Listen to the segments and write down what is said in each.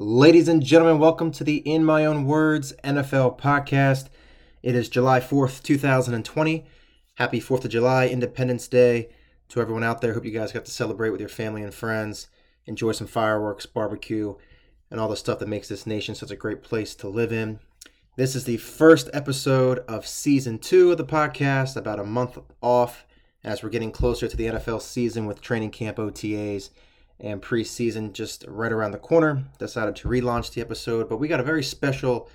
Ladies and gentlemen, welcome to the In My Own Words NFL podcast. It is July 4th, 2020. Happy 4th of July, Independence Day. To everyone out there, hope you guys got to celebrate with your family and friends, enjoy some fireworks, barbecue, and all the stuff that makes this nation such a great place to live in. This is the first episode of season two of the podcast, about a month off as we're getting closer to the NFL season with training camp OTAs and preseason just right around the corner. Decided to relaunch the episode, but we got a very special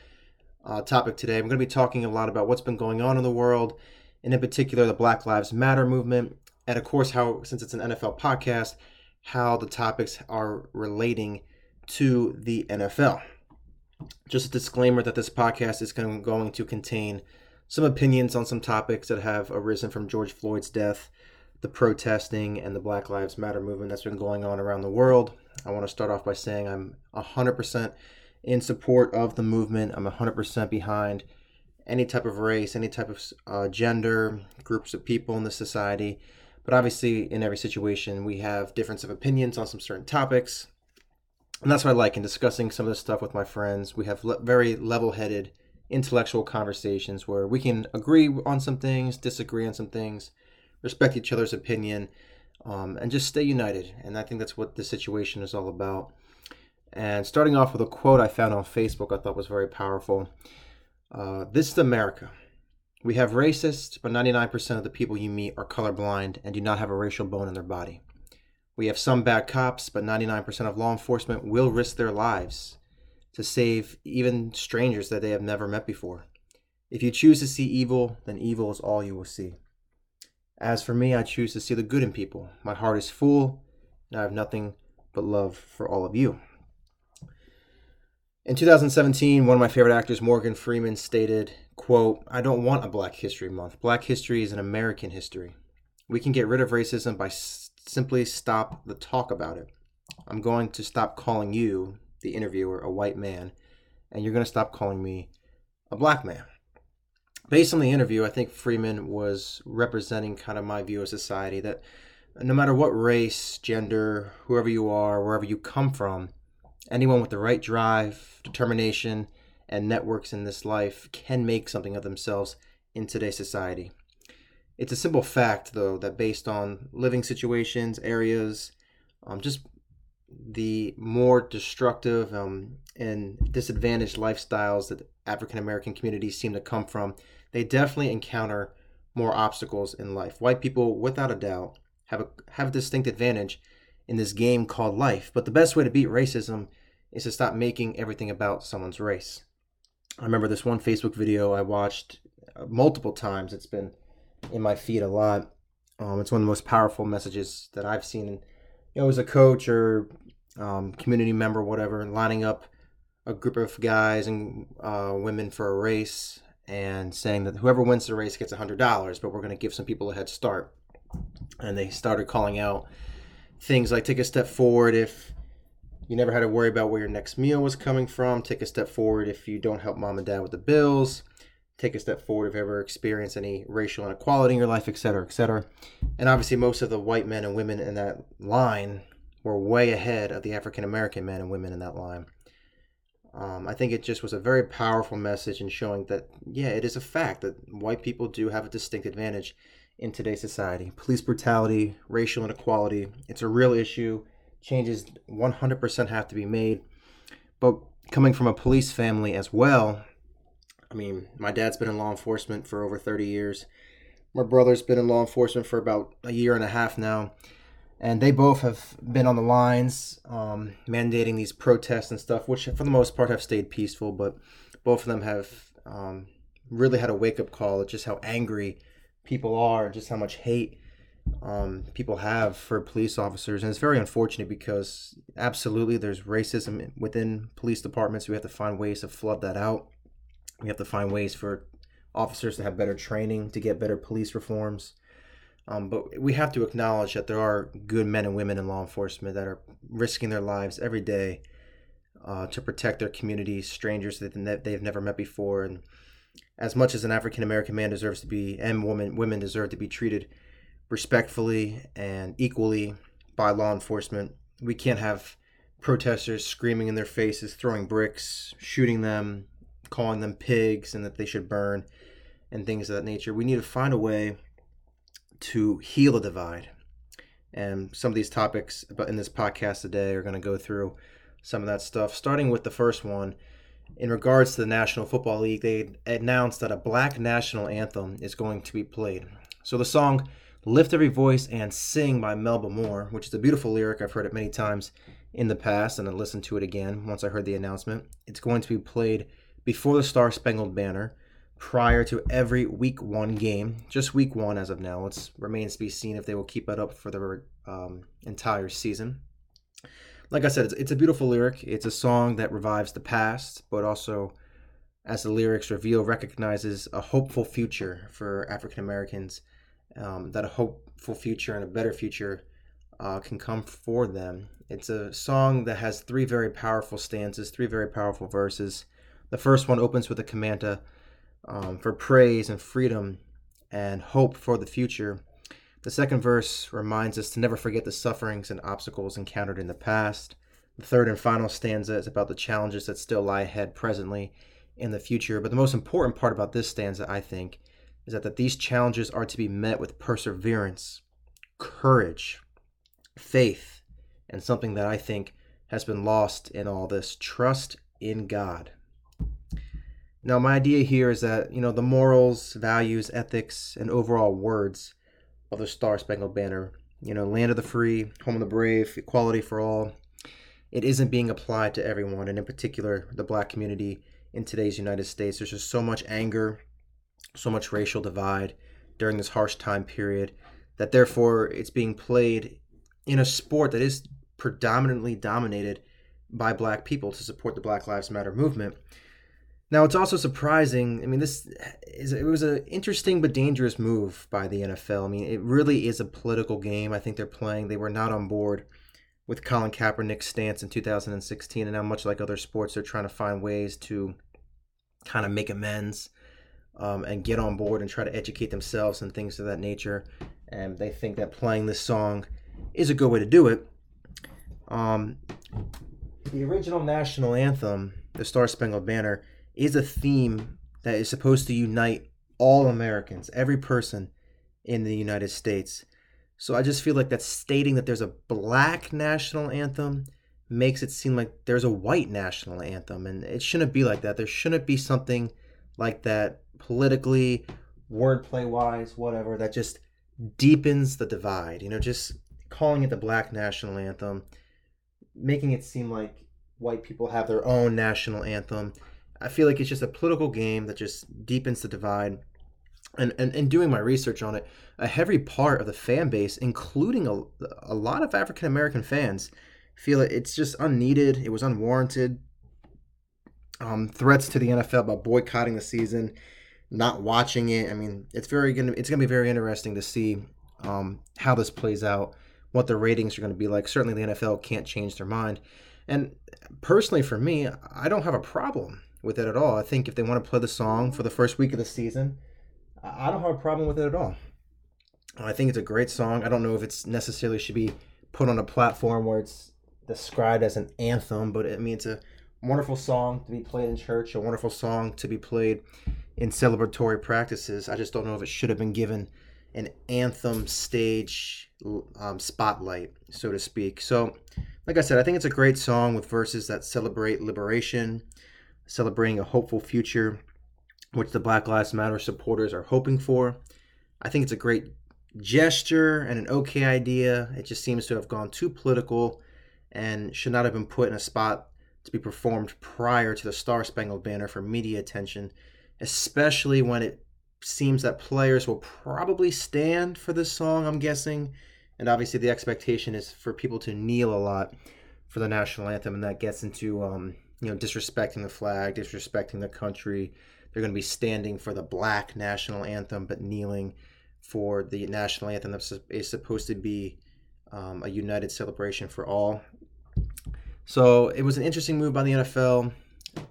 uh, topic today. I'm going to be talking a lot about what's been going on in the world, and in particular, the Black Lives Matter movement, and of course, how, since it's an NFL podcast, how the topics are relating to the NFL. Just a disclaimer that this podcast is going to contain some opinions on some topics that have arisen from George Floyd's death the protesting and the Black Lives Matter movement that's been going on around the world. I want to start off by saying I'm 100% in support of the movement. I'm 100% behind any type of race, any type of uh, gender, groups of people in the society. But obviously, in every situation, we have difference of opinions on some certain topics. And that's what I like in discussing some of this stuff with my friends. We have le- very level headed, intellectual conversations where we can agree on some things, disagree on some things, respect each other's opinion, um, and just stay united. And I think that's what the situation is all about. And starting off with a quote I found on Facebook, I thought was very powerful. Uh, this is America. We have racists, but 99% of the people you meet are colorblind and do not have a racial bone in their body. We have some bad cops, but 99% of law enforcement will risk their lives to save even strangers that they have never met before. If you choose to see evil, then evil is all you will see. As for me, I choose to see the good in people. My heart is full, and I have nothing but love for all of you. In 2017, one of my favorite actors, Morgan Freeman, stated, quote, I don't want a Black History Month. Black history is an American history. We can get rid of racism by s- simply stop the talk about it. I'm going to stop calling you, the interviewer, a white man, and you're going to stop calling me a black man based on the interview, I think Freeman was representing kind of my view of society that no matter what race, gender, whoever you are, wherever you come from, anyone with the right drive, determination, and networks in this life can make something of themselves in today's society. It's a simple fact, though, that based on living situations, areas, um, just the more destructive um, and disadvantaged lifestyles that African American communities seem to come from, they definitely encounter more obstacles in life. White people, without a doubt, have a have a distinct advantage in this game called life. But the best way to beat racism is to stop making everything about someone's race. I remember this one Facebook video I watched uh, multiple times. It's been in my feed a lot. Um, it's one of the most powerful messages that I've seen. You know, as a coach or um, community member, whatever, lining up a group of guys and uh, women for a race and saying that whoever wins the race gets $100, but we're going to give some people a head start. And they started calling out things like take a step forward if you never had to worry about where your next meal was coming from, take a step forward if you don't help mom and dad with the bills, take a step forward if you ever experienced any racial inequality in your life, etc., etc. And obviously, most of the white men and women in that line were way ahead of the African American men and women in that line. Um, I think it just was a very powerful message in showing that, yeah, it is a fact that white people do have a distinct advantage in today's society. Police brutality, racial inequality, it's a real issue. Changes 100% have to be made. But coming from a police family as well, I mean, my dad's been in law enforcement for over 30 years. My brother's been in law enforcement for about a year and a half now and they both have been on the lines um, mandating these protests and stuff, which for the most part have stayed peaceful. But both of them have um, really had a wake up call at just how angry people are, just how much hate um, people have for police officers, and it's very unfortunate because absolutely there's racism within police departments. We have to find ways to flood that out. We have to find ways for officers to have better training to get better police reforms. Um, but we have to acknowledge that there are good men and women in law enforcement that are risking their lives every day uh, to protect their communities, strangers that they've never met before. And as much as an African American man deserves to be, and women women deserve to be treated respectfully and equally by law enforcement, we can't have protesters screaming in their faces, throwing bricks, shooting them, calling them pigs, and that they should burn, and things of that nature. We need to find a way to heal a divide. And some of these topics in this podcast today are going to go through some of that stuff. Starting with the first one, in regards to the National Football League, they announced that a black national anthem is going to be played. So the song Lift Every Voice and Sing by Melba Moore, which is a beautiful lyric. I've heard it many times in the past and I listened to it again once I heard the announcement. It's going to be played before the Star Spangled Banner prior to every week one game. Just week one as of now. It remains to be seen if they will keep it up for the um, entire season. Like I said, it's, it's a beautiful lyric. It's a song that revives the past, but also, as the lyrics reveal, recognizes a hopeful future for African Americans um, that a hopeful future and a better future uh, can come for them. It's a song that has three very powerful stanzas, three very powerful verses. The first one opens with a commanda um, for praise and freedom and hope for the future. The second verse reminds us to never forget the sufferings and obstacles encountered in the past. The third and final stanza is about the challenges that still lie ahead presently in the future. But the most important part about this stanza, I think, is that, that these challenges are to be met with perseverance, courage, faith, and something that I think has been lost in all this trust in God. Now, my idea here is that, you know, the morals, values, ethics, and overall words of the Star Spangled Banner, you know, land of the free, home of the brave, equality for all, it isn't being applied to everyone, and in particular, the black community in today's United States. There's just so much anger so much racial divide during this harsh time period that therefore it's being played in a sport that is predominantly dominated by black people to support the Black Lives Matter movement. Now it's also surprising. I mean, this is it was an interesting but dangerous move by the NFL. I mean, it really is a political game. I think they're playing. They were not on board with Colin Kaepernick's stance in 2016, and now much like other sports, they're trying to find ways to kind of make amends um, and get on board and try to educate themselves and things of that nature. And they think that playing this song is a good way to do it. Um, the original national anthem, the Star Spangled Banner, is a theme that is supposed to unite all Americans, every person in the United States. So I just feel like that stating that there's a black national anthem makes it seem like there's a white national anthem. And it shouldn't be like that. There shouldn't be something like that politically, wordplay wise, whatever, that just deepens the divide. You know, just calling it the Black National Anthem, making it seem like white people have their own national anthem. I feel like it's just a political game that just deepens the divide. And, and, and doing my research on it, a heavy part of the fan base, including a, a lot of African American fans, feel that it's just unneeded. It was unwarranted. Um, threats to the NFL about boycotting the season not watching it. I mean, it's very gonna it's gonna be very interesting to see um, how this plays out, what the ratings are going to be like. Certainly, the NFL can't change their mind. And personally, for me, I don't have a problem with it at all. I think if they want to play the song for the first week of the season, I don't have a problem with it at all. I think it's a great song. I don't know if it's necessarily should be put on a platform where it's described as an anthem, but I mean, it's a wonderful song to be played in church, a wonderful song to be played in celebratory practices. I just don't know if it should have been given an anthem stage um, spotlight, so to speak. So, like I said, I think it's a great song with verses that celebrate liberation, celebrating a hopeful future, which the Black Lives Matter supporters are hoping for. I think it's a great gesture and an okay idea. It just seems to have gone too political and should not have been put in a spot to be performed prior to the Star Spangled Banner for media attention especially when it seems that players will probably stand for this song, I'm guessing. And obviously, the expectation is for people to kneel a lot for the national anthem, and that gets into um, you know disrespecting the flag, disrespecting the country. They're going to be standing for the black national anthem, but kneeling for the national anthem that is supposed to be um, a united celebration for all. So it was an interesting move by the NFL.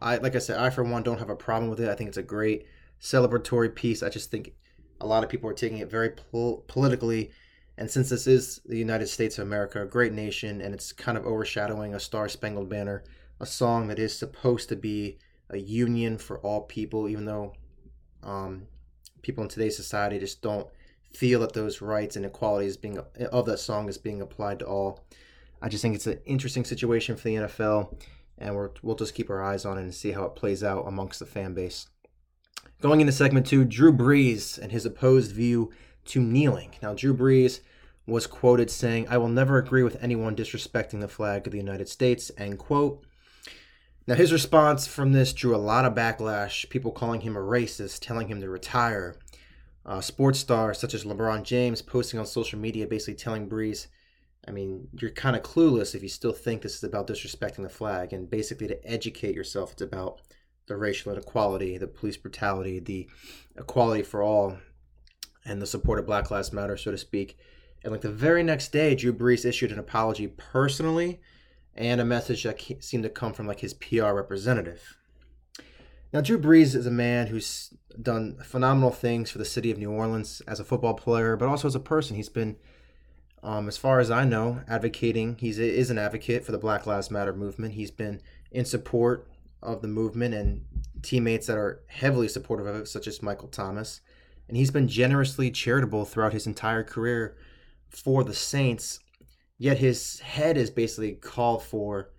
I like I said, I for one don't have a problem with it. I think it's a great celebratory piece. I just think a lot of people are taking it very pol- politically And since this is the United States of America, a great nation, and it's kind of overshadowing a Star Spangled Banner, a song that is supposed to be a union for all people, even though um, people in today's society just don't feel that those rights and equalities being of that song is being applied to all. I just think it's an interesting situation for the NFL, and we will just keep our eyes on it and see how it plays out amongst the fan base. Going into segment two, Drew Brees and his opposed view to kneeling. Now, Drew Brees was quoted saying, I will never agree with anyone disrespecting the flag of the United States, end quote. Now, his response from this drew a lot of backlash, people calling him a racist, telling him to retire. Uh, sports stars such as LeBron James posting on social media basically telling Brees, I mean, you're kind of clueless if you still think this is about disrespecting the flag. And basically, to educate yourself, it's about the racial inequality, the police brutality, the equality for all, and the support of Black Lives Matter, so to speak. And like the very next day, Drew Brees issued an apology personally and a message that seemed to come from like his PR representative. Now, Drew Brees is a man who's done phenomenal things for the city of New Orleans as a football player, but also as a person. He's been, um, as far as I know, advocating. He is an advocate for the Black Lives Matter movement. He's been in support of the movement and teammates that are heavily supportive of it, such as Michael Thomas. And he's been generously charitable throughout his entire career for the Saints Yet his head is basically called for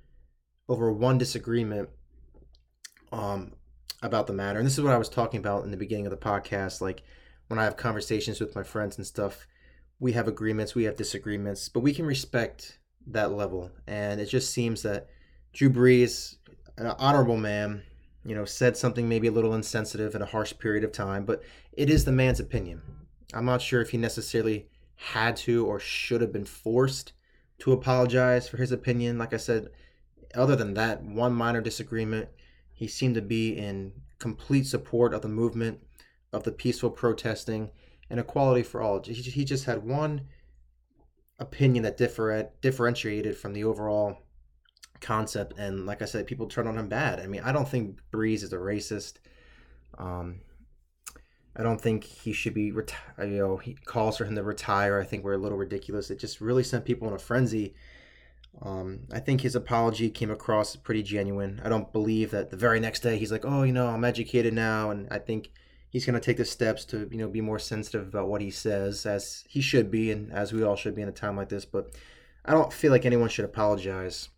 over one disagreement um, about the matter. And this is what I was talking about in the beginning of the podcast. Like when I have conversations with my friends and stuff, we have agreements, we have disagreements, but we can respect that level. And it just seems that Drew Brees, an honorable man, you know, said something maybe a little insensitive in a harsh period of time, but it is the man's opinion. I'm not sure if he necessarily had to or should have been forced to apologize for his opinion. Like I said, other than that one minor disagreement, he seemed to be in complete support of the movement, of the peaceful protesting, and equality for all. He just had one opinion that differ- differentiated from the overall concept. And like I said, people turned on him bad. I mean, I don't think Brees is a racist. Um, I don't think he should be, reti- you know, he calls for him to retire. I think we're a little ridiculous. It just really sent people in a frenzy. Um, I think his apology came across pretty genuine. I don't believe that the very next day he's like, oh, you know, I'm educated now. And I think he's going to take the steps to, you know, be more sensitive about what he says, as he should be, and as we all should be in a time like this. But I don't feel like anyone should apologize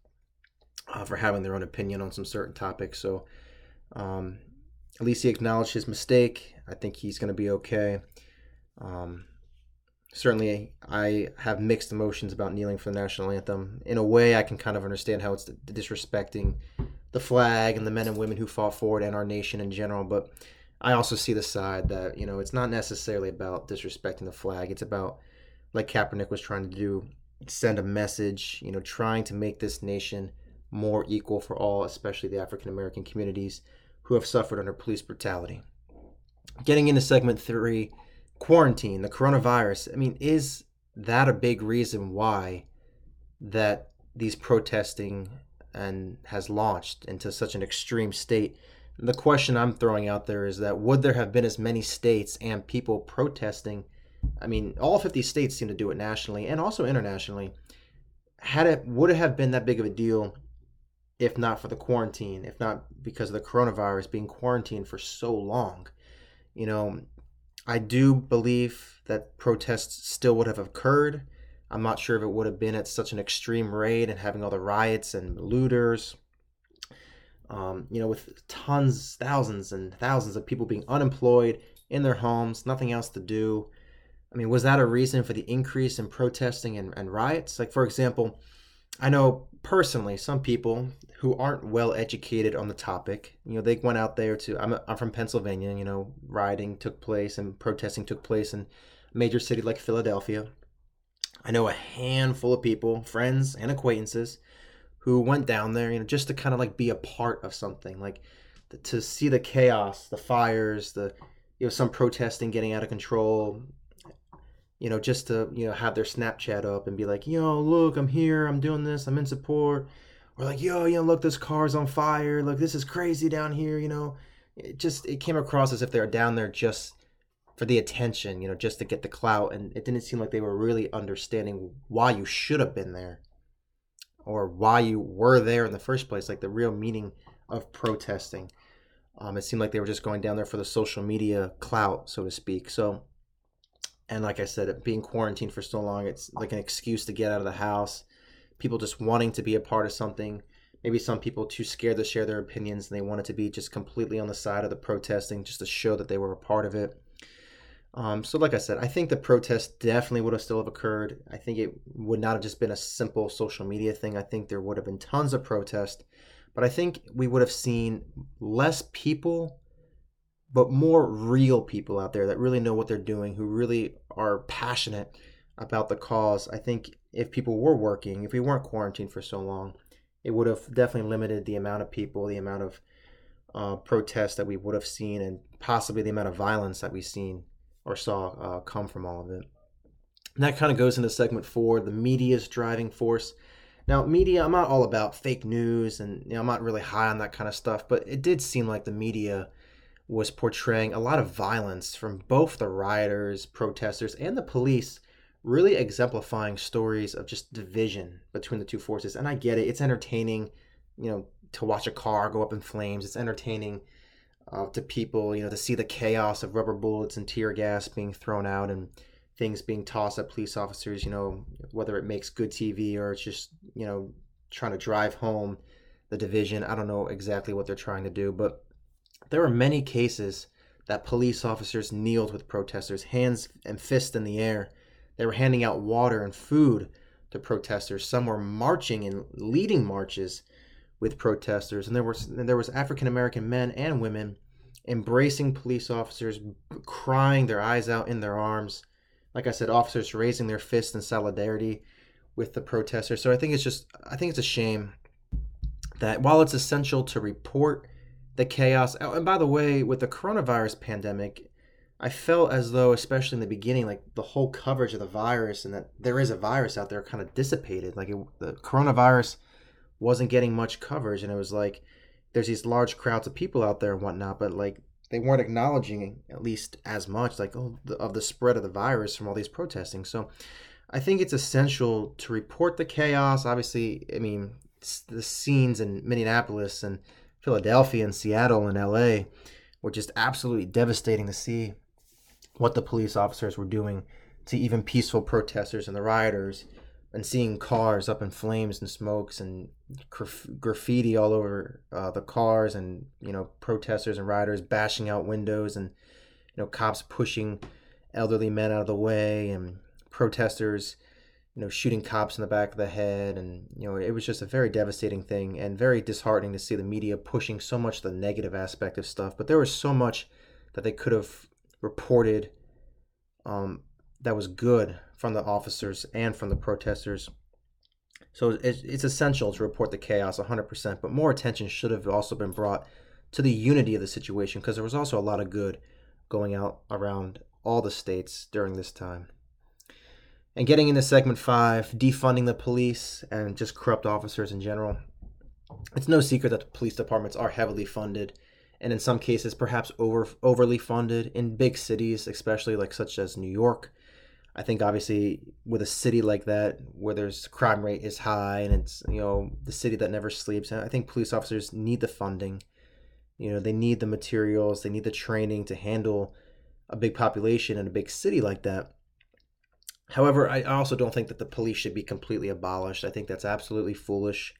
uh, for having their own opinion on some certain topics. So, um, at least he acknowledged his mistake. I think he's going to be okay. Um, certainly, I have mixed emotions about kneeling for the national anthem. In a way, I can kind of understand how it's disrespecting the flag and the men and women who fought for it and our nation in general. But I also see the side that, you know, it's not necessarily about disrespecting the flag. It's about, like Kaepernick was trying to do, send a message, you know, trying to make this nation more equal for all, especially the African American communities who have suffered under police brutality. Getting into segment three, quarantine, the coronavirus. I mean, is that a big reason why that these protesting and has launched into such an extreme state? the question I'm throwing out there is that would there have been as many states and people protesting? I mean, all 50 states seem to do it nationally and also internationally. Had it would it have been that big of a deal if not for the quarantine, if not because of the coronavirus being quarantined for so long. You know, I do believe that protests still would have occurred. I'm not sure if it would have been at such an extreme rate and having all the riots and looters. Um, you know, with tons, thousands, and thousands of people being unemployed in their homes, nothing else to do. I mean, was that a reason for the increase in protesting and, and riots? Like, for example, I know personally some people who aren't well educated on the topic. You know, they went out there to. I'm, I'm from Pennsylvania. You know, rioting took place and protesting took place in a major city like Philadelphia. I know a handful of people, friends and acquaintances, who went down there. You know, just to kind of like be a part of something, like to see the chaos, the fires, the you know some protesting getting out of control, you know, just to, you know, have their Snapchat up and be like, yo, look, I'm here, I'm doing this, I'm in support. Or like, yo, you know, look, this car's on fire. Look, this is crazy down here, you know. It just it came across as if they were down there just for the attention, you know, just to get the clout. And it didn't seem like they were really understanding why you should have been there or why you were there in the first place, like the real meaning of protesting. Um, it seemed like they were just going down there for the social media clout, so to speak. So, and like I said, being quarantined for so long, it's like an excuse to get out of the house. People just wanting to be a part of something. Maybe some people too scared to share their opinions and they wanted to be just completely on the side of the protesting just to show that they were a part of it. Um, so, like I said, I think the protest definitely would have still have occurred. I think it would not have just been a simple social media thing. I think there would have been tons of protest, but I think we would have seen less people, but more real people out there that really know what they're doing, who really are passionate about the cause. I think if people were working, if we weren't quarantined for so long, it would have definitely limited the amount of people, the amount of uh, protests that we would have seen, and possibly the amount of violence that we've seen or saw uh, come from all of it. And that kind of goes into segment four the media's driving force. Now, media, I'm not all about fake news and you know, I'm not really high on that kind of stuff, but it did seem like the media was portraying a lot of violence from both the rioters, protesters, and the police, really exemplifying stories of just division between the two forces. And I get it, it's entertaining, you know, to watch a car go up in flames, it's entertaining uh, to people, you know, to see the chaos of rubber bullets and tear gas being thrown out and things being tossed at police officers, you know, whether it makes good TV or it's just, you know, trying to drive home the division. I don't know exactly what they're trying to do, but there were many cases that police officers kneeled with protesters, hands and fists in the air. They were handing out water and food to protesters. Some were marching and leading marches with protesters, and there was there was African American men and women embracing police officers, crying their eyes out in their arms. Like I said, officers raising their fists in solidarity with the protesters. So I think it's just I think it's a shame that while it's essential to report the chaos, oh, and by the way, with the coronavirus pandemic, I felt as though, especially in the beginning, like the whole coverage of the virus and that there is a virus out there kind of dissipated. Like it, the coronavirus wasn't getting much coverage, and it was like there's these large crowds of people out there and whatnot, but like they weren't acknowledging at least as much like oh, the, of the spread of the virus from all these protesting. So I think it's essential to report the chaos. Obviously, I mean the scenes in Minneapolis and Philadelphia and Seattle and LA were just absolutely devastating to see what the police officers were doing to even peaceful protesters and the rioters and seeing cars up in flames and smokes and graf- graffiti all over uh, the cars and you know protesters and rioters bashing out windows and you know cops pushing elderly men out of the way and protesters you know shooting cops in the back of the head and you know it was just a very devastating thing and very disheartening to see the media pushing so much the negative aspect of stuff but there was so much that they could have reported um, that was good from the officers and from the protesters. So it's essential to report the chaos 100%, but more attention should have also been brought to the unity of the situation because there was also a lot of good going out around all the states during this time. And getting into segment five, defunding the police and just corrupt officers in general. It's no secret that police departments are heavily funded and in some cases perhaps over overly funded in big cities, especially like such as New York I think obviously with a city like that where there's crime rate is high and it's you know the city that never sleeps, I think police officers need the funding. You know, they need the materials, they need the training to handle a big population in a big city like that. However, I also don't think that the police should be completely abolished. I think that's absolutely foolish.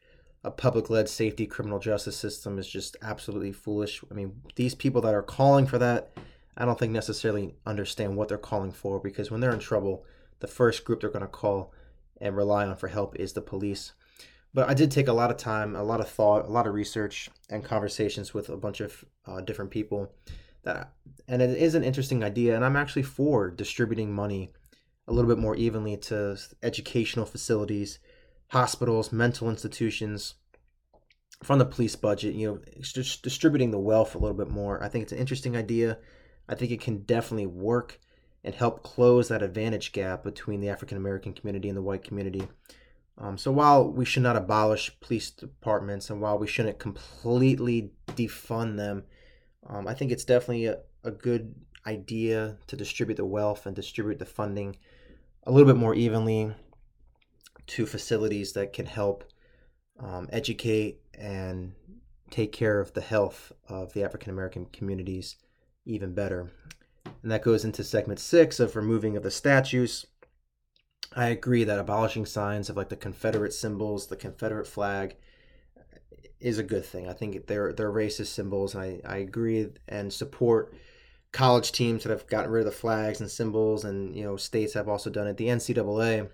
A public led safety criminal justice system is just absolutely foolish. I mean, these people that are calling for that, I don't think necessarily understand what they're calling for because when they're in trouble, the first group they're going to call and rely on for help is the police. But I did take a lot of time, a lot of thought, a lot of research, and conversations with a bunch of uh, different people. That and it is an interesting idea, and I'm actually for distributing money a little bit more evenly to educational facilities, hospitals, mental institutions from the police budget. You know, just distributing the wealth a little bit more. I think it's an interesting idea. I think it can definitely work and help close that advantage gap between the African American community and the white community. Um, so while we should not abolish police departments and while we shouldn't completely defund them, um, I think it's definitely a, a good idea to distribute the wealth and distribute the funding a little bit more evenly to facilities that can help um, educate and take care of the health of the African American communities even better. And that goes into segment six of removing of the statues. I agree that abolishing signs of like the Confederate symbols, the Confederate flag, is a good thing. I think they're they're racist symbols, and I, I agree and support college teams that have gotten rid of the flags and symbols, and you know states have also done it. The NCAA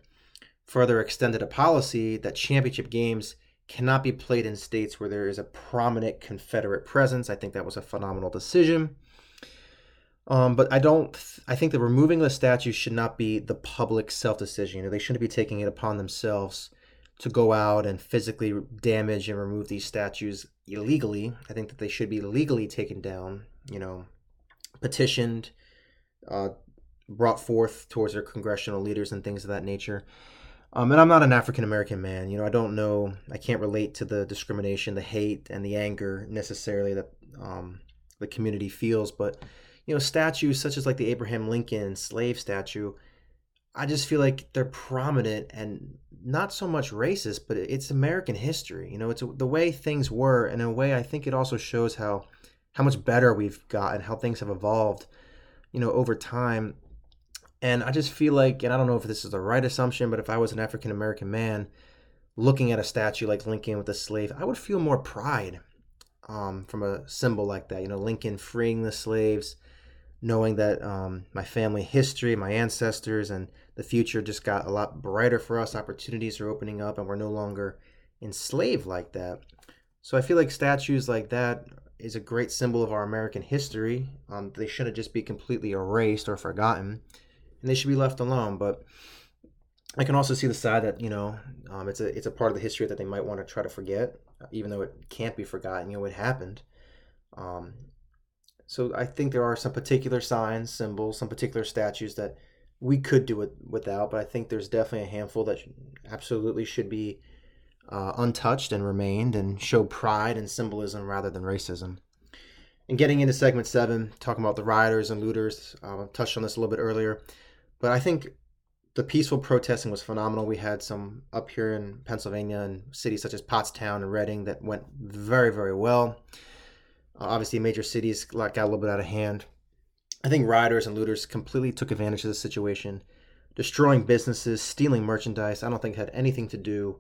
further extended a policy that championship games cannot be played in states where there is a prominent Confederate presence. I think that was a phenomenal decision. Um, but I don't. I think that removing the statue should not be the public self decision. You know, they shouldn't be taking it upon themselves to go out and physically damage and remove these statues illegally. I think that they should be legally taken down. You know, petitioned, uh, brought forth towards their congressional leaders and things of that nature. Um, and I'm not an African American man. You know, I don't know. I can't relate to the discrimination, the hate, and the anger necessarily that um, the community feels. But you know, statues such as like the Abraham Lincoln slave statue, I just feel like they're prominent and not so much racist, but it's American history. You know, it's the way things were, and in a way, I think it also shows how how much better we've gotten, how things have evolved. You know, over time and I just feel like, and I don't know if this is the right assumption, but if I was an African American man looking at a statue like Lincoln with a slave, I would feel more pride um, from a symbol like that. You know, Lincoln freeing the slaves, knowing that um, my family history, my ancestors, and the future just got a lot brighter for us. Opportunities are opening up, and we're no longer enslaved like that. So I feel like statues like that is a great symbol of our American history. Um, they shouldn't just be completely erased or forgotten and they should be left alone. But I can also see the side that you know um, it's a it's a part of the history that they might want to try to forget, even though it can't be forgotten. You know, it happened. Um, so I think there are some particular signs, symbols, some particular statues that we could do it without, but I think there's definitely a handful that absolutely should be uh, untouched and remained and show pride and symbolism rather than racism. And getting into segment seven, talking about the rioters and looters, uh, touched on this a little bit earlier. But I think the peaceful protesting was phenomenal. We had some up here in Pennsylvania and cities such as Pottstown and Reading that went very, very well. Uh, obviously, major cities got a little bit out of hand. I think rioters and looters completely took advantage of the situation, destroying businesses, stealing merchandise. I don't think had anything to do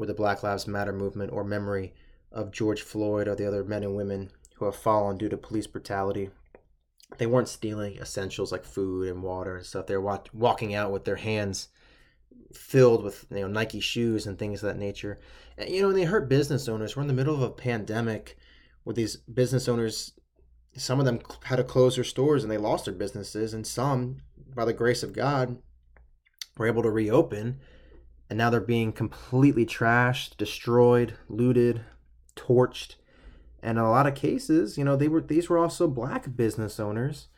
with the Black Lives Matter movement or memory of George Floyd or the other men and women who have fallen due to police brutality they weren't stealing essentials like food and water and stuff. They were walk- walking out with their hands filled with you know Nike shoes and things of that nature. And, you know, and they hurt business owners. We're in the middle of a pandemic where these business owners, some of them had to close their stores and they lost their businesses, and some, by the grace of God, were able to reopen. And now they're being completely trashed, destroyed, looted, torched and in a lot of cases, you know, they were these were also black business owners,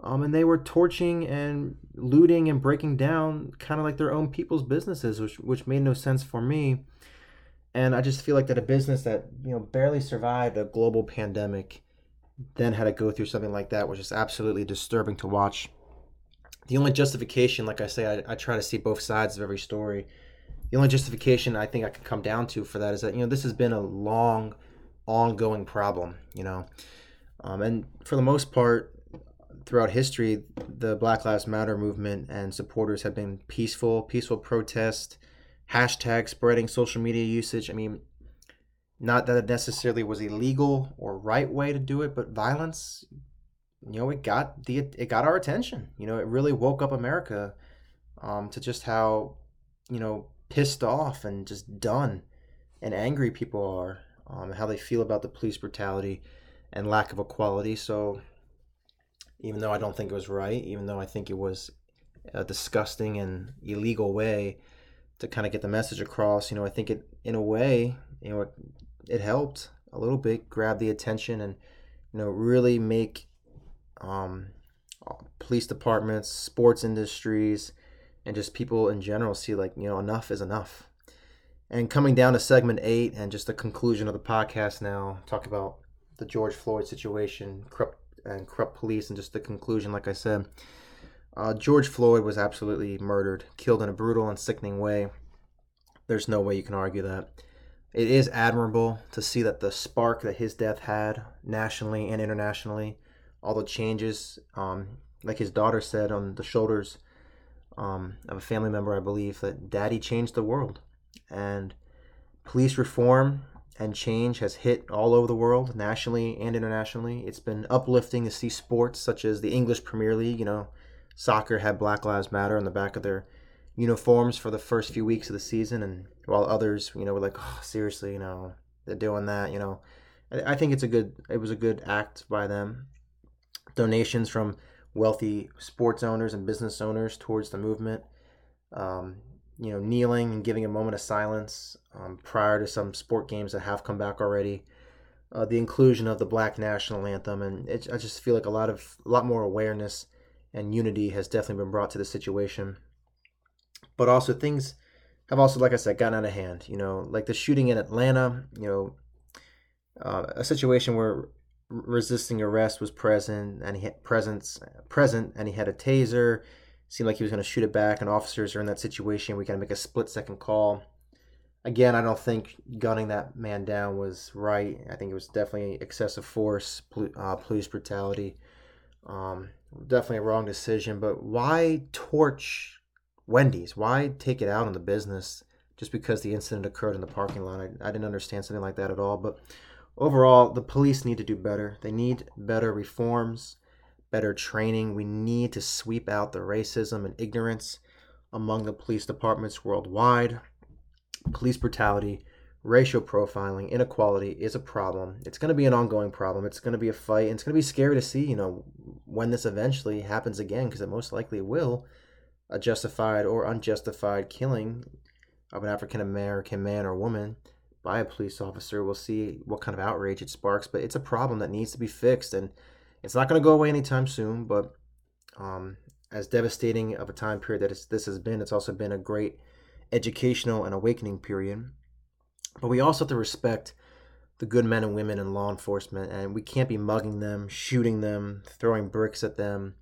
um, and they were torching and looting and breaking down kind of like their own people's businesses, which which made no sense for me. And I just feel like that a business that you know barely survived a global pandemic, then had to go through something like that, was just absolutely disturbing to watch. The only justification, like I say, I, I try to see both sides of every story. The only justification I think I can come down to for that is that you know this has been a long ongoing problem, you know. Um, and for the most part, throughout history, the Black Lives Matter movement and supporters have been peaceful, peaceful protest, hashtag spreading social media usage. I mean, not that it necessarily was illegal or right way to do it, but violence, you know, it got the it got our attention. You know, it really woke up America um, to just how, you know, pissed off and just done and angry people are um, how they feel about the police brutality and lack of equality. So, even though I don't think it was right, even though I think it was a disgusting and illegal way to kind of get the message across, you know, I think it, in a way, you know, it, it helped a little bit grab the attention and, you know, really make um, police departments, sports industries, and just people in general see like, you know, enough is enough. And coming down to segment eight and just the conclusion of the podcast now, talk about the George Floyd situation, corrupt and corrupt police, and just the conclusion, like I said. Uh, George Floyd was absolutely murdered, killed in a brutal and sickening way. There's no way you can argue that. It is admirable to see that the spark that his death had nationally and internationally, all the changes, um, like his daughter said, on the shoulders um, of a family member, I believe, that daddy changed the world. And police reform and change has hit all over the world, nationally and internationally. It's been uplifting to see sports such as the English Premier League, you know, soccer had Black Lives Matter on the back of their uniforms for the first few weeks of the season, and while others, you know, were like, "Oh, seriously, you know, they're doing that," you know. I think it's a good. It was a good act by them. Donations from wealthy sports owners and business owners towards the movement. Um, you know, kneeling and giving a moment of silence um, prior to some sport games that have come back already. Uh, the inclusion of the Black National Anthem, and it, I just feel like a lot of a lot more awareness and unity has definitely been brought to the situation. But also things have also, like I said, gotten out of hand. You know, like the shooting in Atlanta. You know, uh, a situation where resisting arrest was present, and he had presence present, and he had a taser. Seemed like he was going to shoot it back, and officers are in that situation. We got to make a split second call. Again, I don't think gunning that man down was right. I think it was definitely excessive force, uh, police brutality. Um, definitely a wrong decision, but why torch Wendy's? Why take it out on the business just because the incident occurred in the parking lot? I, I didn't understand something like that at all. But overall, the police need to do better. They need better reforms, better training. We need to sweep out the racism and ignorance among the police departments worldwide. Police brutality racial profiling, inequality is a problem. It's going to be an ongoing problem. It's going to be a fight. And it's going to be scary to see, you know, when this eventually happens again, because it most likely will. A justified or unjustified killing of an African American man or woman by a police officer. We'll see what kind of outrage it sparks, but it's a problem that needs to be fixed. And it's not going to go away anytime soon, but um, as devastating of a time period that this has been, it's also been a great educational and awakening period but we also have to respect the good men and women in law enforcement, and we can't be mugging them, shooting them, throwing bricks at them,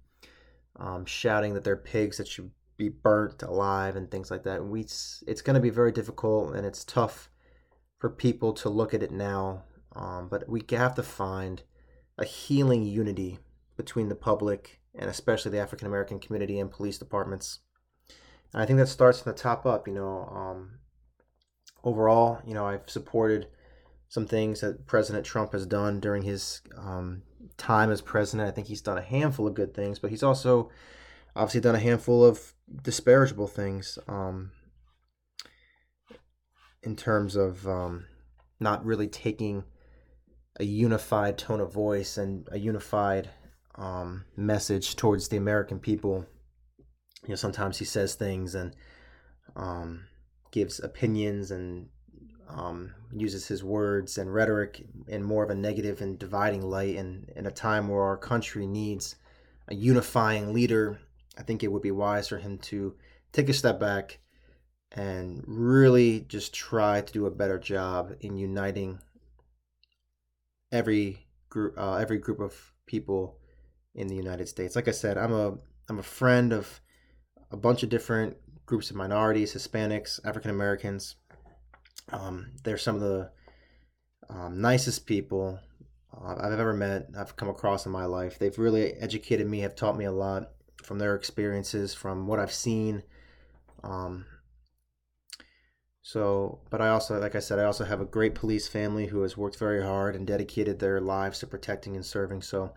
um, shouting that they're pigs that should be burnt alive and things like that. we it's going to be very difficult and it's tough for people to look at it now, um, but we have to find a healing unity between the public and especially the African American community and police departments. And I think that starts from the top up. You know, um, overall, you know, I've supported some things that President Trump has done during his um, time as president. I think he's done a handful of good things, but he's also obviously done a handful of disparageable things um, in terms of um, not really taking a unified tone of voice and a unified um, message towards the American people. You know, sometimes he says things and um, gives opinions and um, uses his words and rhetoric in more of a negative and dividing light. And in a time where our country needs a unifying leader, I think it would be wise for him to take a step back and really just try to do a better job in uniting every group, uh, every group of people in the United States. Like I said, I'm a I'm a friend of a bunch of different groups of minorities, Hispanics, African Americans. Um, they're some of the um, nicest people uh, I've ever met, I've come across in my life. They've really educated me, have taught me a lot from their experiences, from what I've seen. Um, so, but I also, like I said, I also have a great police family who has worked very hard and dedicated their lives to protecting and serving. So,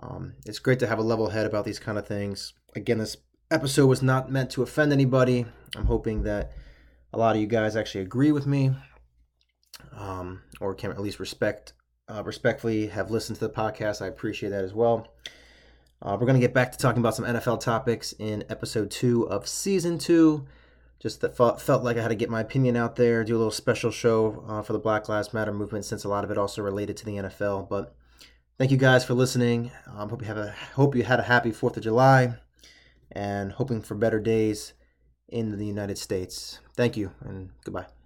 um, it's great to have a level head about these kind of things. Again, this episode was not meant to offend anybody. I'm hoping that a lot of you guys actually agree with me, um, or can at least respect uh, respectfully have listened to the podcast. I appreciate that as well. Uh, we're going to get back to talking about some NFL topics in episode two of season two. Just that felt, felt like I had to get my opinion out there, do a little special show uh, for the Black Lives Matter movement, since a lot of it also related to the NFL. But thank you guys for listening. Um, hope you have a hope you had a happy Fourth of July and hoping for better days in the United States. Thank you and goodbye.